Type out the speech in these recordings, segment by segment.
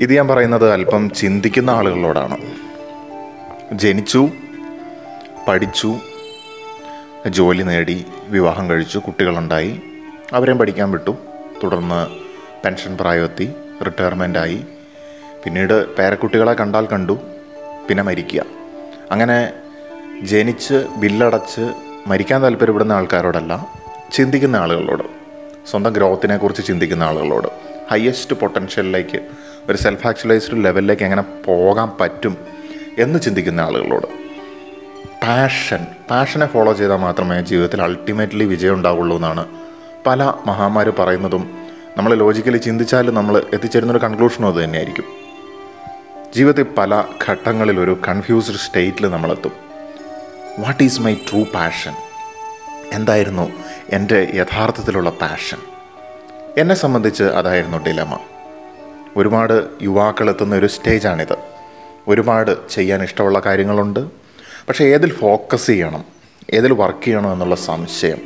ഇത് ഞാൻ പറയുന്നത് അല്പം ചിന്തിക്കുന്ന ആളുകളോടാണ്. ജനിച്ചു പഠിച്ചു ജോലി നേടി വിവാഹം കഴിച്ചു കുട്ടികളുണ്ടായി അവരെയും പഠിക്കാൻ വിട്ടു. തുടർന്ന് പെൻഷൻ പ്രായമെത്തി റിട്ടയർമെന്റായി പിന്നീട് പേരക്കുട്ടികളെ കണ്ടാൽ കണ്ടു പിന്നെ മരിക്കുക. അങ്ങനെ ജനിച്ച് ബില്ലടച്ച് മരിക്കാൻ താല്പര്യപ്പെടുന്ന ആൾക്കാരോടല്ല ചിന്തിക്കുന്ന ആളുകളോട് സ്വന്തം ഗ്രോത്തിനെക്കുറിച്ച് ചിന്തിക്കുന്ന ആളുകളോട് ഹയസ്റ്റ് പൊട്ടൻഷ്യലിലേക്ക് ഒരു സെൽഫ് ആക്ച്വലൈസ്ഡ് ലെവലിലേക്ക് എങ്ങനെ പോകാൻ പറ്റും എന്ന് ചിന്തിക്കുന്ന ആളുകളോട്. പാഷൻ പാഷനെ ഫോളോ ചെയ്താൽ മാത്രമേ ജീവിതത്തിൽ അൾട്ടിമേറ്റ്ലി വിജയം ഉണ്ടാവുള്ളൂ എന്നാണ് പല മഹാമാർ പറയുന്നതും. നമ്മൾ ലോജിക്കലി ചിന്തിച്ചാലും നമ്മൾ എത്തിച്ചേരുന്നൊരു കൺക്ലൂഷനും അത് തന്നെയായിരിക്കും. ജീവിതത്തിൽ പല ഘട്ടങ്ങളിൽ ഒരു കൺഫ്യൂസ്ഡ് സ്റ്റേറ്റിൽ നമ്മളെത്തും. What is my true passion എന്തായിരുന്നു എന്റെ യഥാർത്ഥത്തിലുള്ള പാഷൻ എന്നെ സംബന്ധിച്ച് അതായിരുന്നു ഡിലമ ഒരുപാട് യുവാക്കൾ എത്തുന്ന ഒരു സ്റ്റേജാണിത്. ഒരുപാട് ചെയ്യാൻ ഇഷ്ടമുള്ള കാര്യങ്ങളുണ്ട്. പക്ഷേ ഏതിൽ ഫോക്കസ് ചെയ്യണം ഏതിൽ വർക്ക് ചെയ്യണം എന്നുള്ള സംശയം.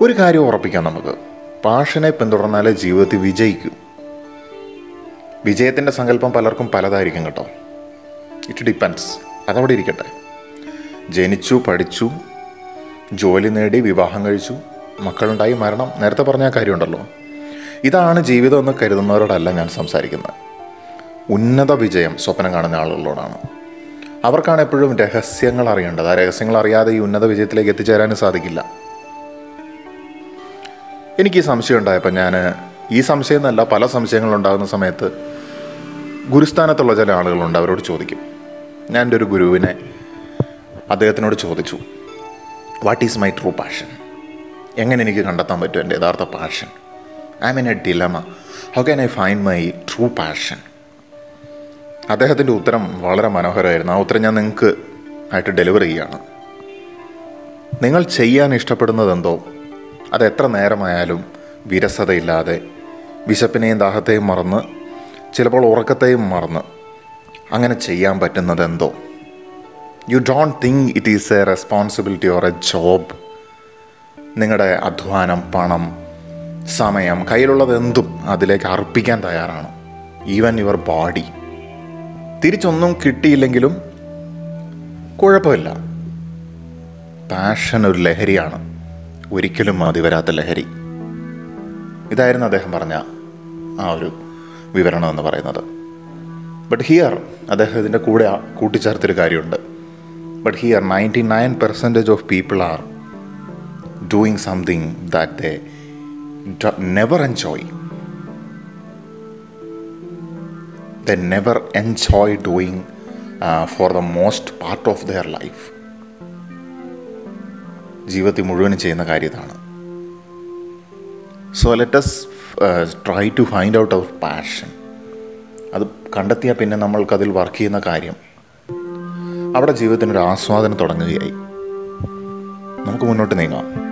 ഒരു കാര്യം ഉറപ്പിക്കാം നമുക്ക്. പാഷനെ പിന്തുടർന്നാലേ ജീവിതത്തിൽ വിജയിക്കൂ. വിജയത്തിന്റെ സങ്കല്പം പലർക്കും പലതായിരിക്കും കേട്ടോ. ഇറ്റ് ഡിപ്പെൻസ് അതവിടെ ഇരിക്കട്ടെ. ജനിച്ചു പഠിച്ചു ജോലി നേടി വിവാഹം കഴിച്ചു മക്കളുണ്ടായി മരണം. നേരത്തെ പറഞ്ഞ കാര്യമുണ്ടല്ലോ. ഇതാണ് ജീവിതം എന്ന് കരുതുന്നവരോടല്ല ഞാൻ സംസാരിക്കുന്നത്. ഉന്നത വിജയം സ്വപ്നം കാണുന്ന ആളുകളോടാണ്. അവർക്കാണ് എപ്പോഴും രഹസ്യങ്ങൾ അറിയേണ്ടത്. ആ രഹസ്യങ്ങൾ അറിയാതെ ഈ ഉന്നത വിജയത്തിലേക്ക് എത്തിച്ചേരാനും സാധിക്കില്ല. എനിക്ക് ഈ സംശയം ഉണ്ടായപ്പോൾ ഞാൻ ഈ സംശയം എന്നല്ല പല സംശയങ്ങളുണ്ടാകുന്ന സമയത്ത് ഗുരുസ്ഥാനത്തുള്ള ചില ആളുകളുണ്ട് അവരോട് ചോദിക്കും. ഞാൻ എന്റെ ഒരു ഗുരുവിനെ അദ്ദേഹത്തിനോട് ചോദിച്ചു what is my true passion എങ്ങനെ എനിക്ക് കണ്ടെത്താൻ പറ്റും എന്റെ യഥാർത്ഥ passion I mean a dilemma how can I find my true passion അദ്ദേഹത്തിന്റെ ഉത്തരം വളരെ മനോഹരമായിരുന്നു. ആ ഉത്തരം ഞാൻ നിങ്ങൾക്ക് ആയിട്ട് ഡെലിവർ ചെയ്യുകയാണ് നിങ്ങൾ ചെയ്യാൻ ഇഷ്ടപ്പെടുന്നത് എന്തോ അത് എത്ര നേരമായാലും വിരസതയില്ലാതെ വിശപ്പിനെയും ദാഹത്തെയും മറന്ന് ചിലപ്പോൾ ഉറക്കത്തെയും മറന്ന് അങ്ങനെ ചെയ്യാൻ പറ്റുന്നത് എന്തോ you don't think it is a responsibility or a job നിങ്ങളുടെ അധ്വാനം പണം സമയം. കയ്യിലുള്ളത് എന്തും അതിലേക്ക് അർപ്പിക്കാൻ തയ്യാറാണ്. ഈവൻ യുവർ ബോഡി തിരിച്ചൊന്നും കിട്ടിയില്ലെങ്കിലും കുഴപ്പമില്ല. പാഷൻ ഒരു ലഹരിയാണ്. ഒരിക്കലും മതി വരാത്ത ലഹരി. ഇതായിരുന്നു അദ്ദേഹം പറഞ്ഞ ആ ഒരു വിവരണം എന്ന് പറയുന്നത്. ബട്ട് ഹിയർ അദ്ദേഹം ഇതിന്റെ കൂടെ കൂട്ടിച്ചേർത്തൊരു കാര്യമുണ്ട്. But here ninety nine percentage of people are doing something that they never enjoy the never enjoy doing for the most part of their life ജീവിതത്തിൽ മുഴുവനും ചെയ്യുന്ന കാര്യം ഇതാണ്. So let's try to find out our passion അത് കണ്ടെത്തിയാൽ പിന്നെ നമ്മൾക്കതിൽ work ചെയ്യുന്ന കാര്യം. അവിടെ ജീവിതത്തിനൊരു ആസ്വാദനം തുടങ്ങുകയായി. നമുക്ക് മുന്നോട്ട് നീങ്ങാം.